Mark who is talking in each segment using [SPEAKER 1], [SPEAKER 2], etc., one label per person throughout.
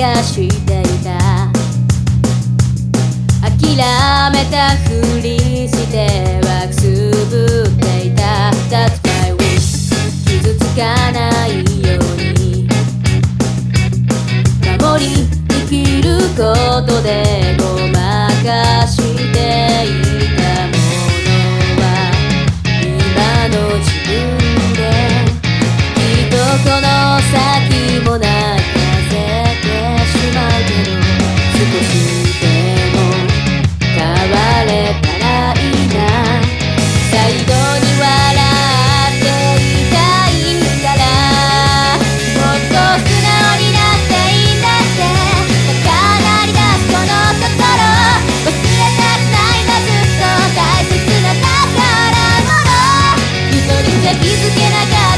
[SPEAKER 1] していた。諦めたふりしてはくすぶっていた。That's why we 傷つかないように。守り生きることで気づけなかった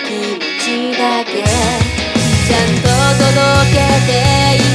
[SPEAKER 1] 気持ちだけ。ちゃんと届けている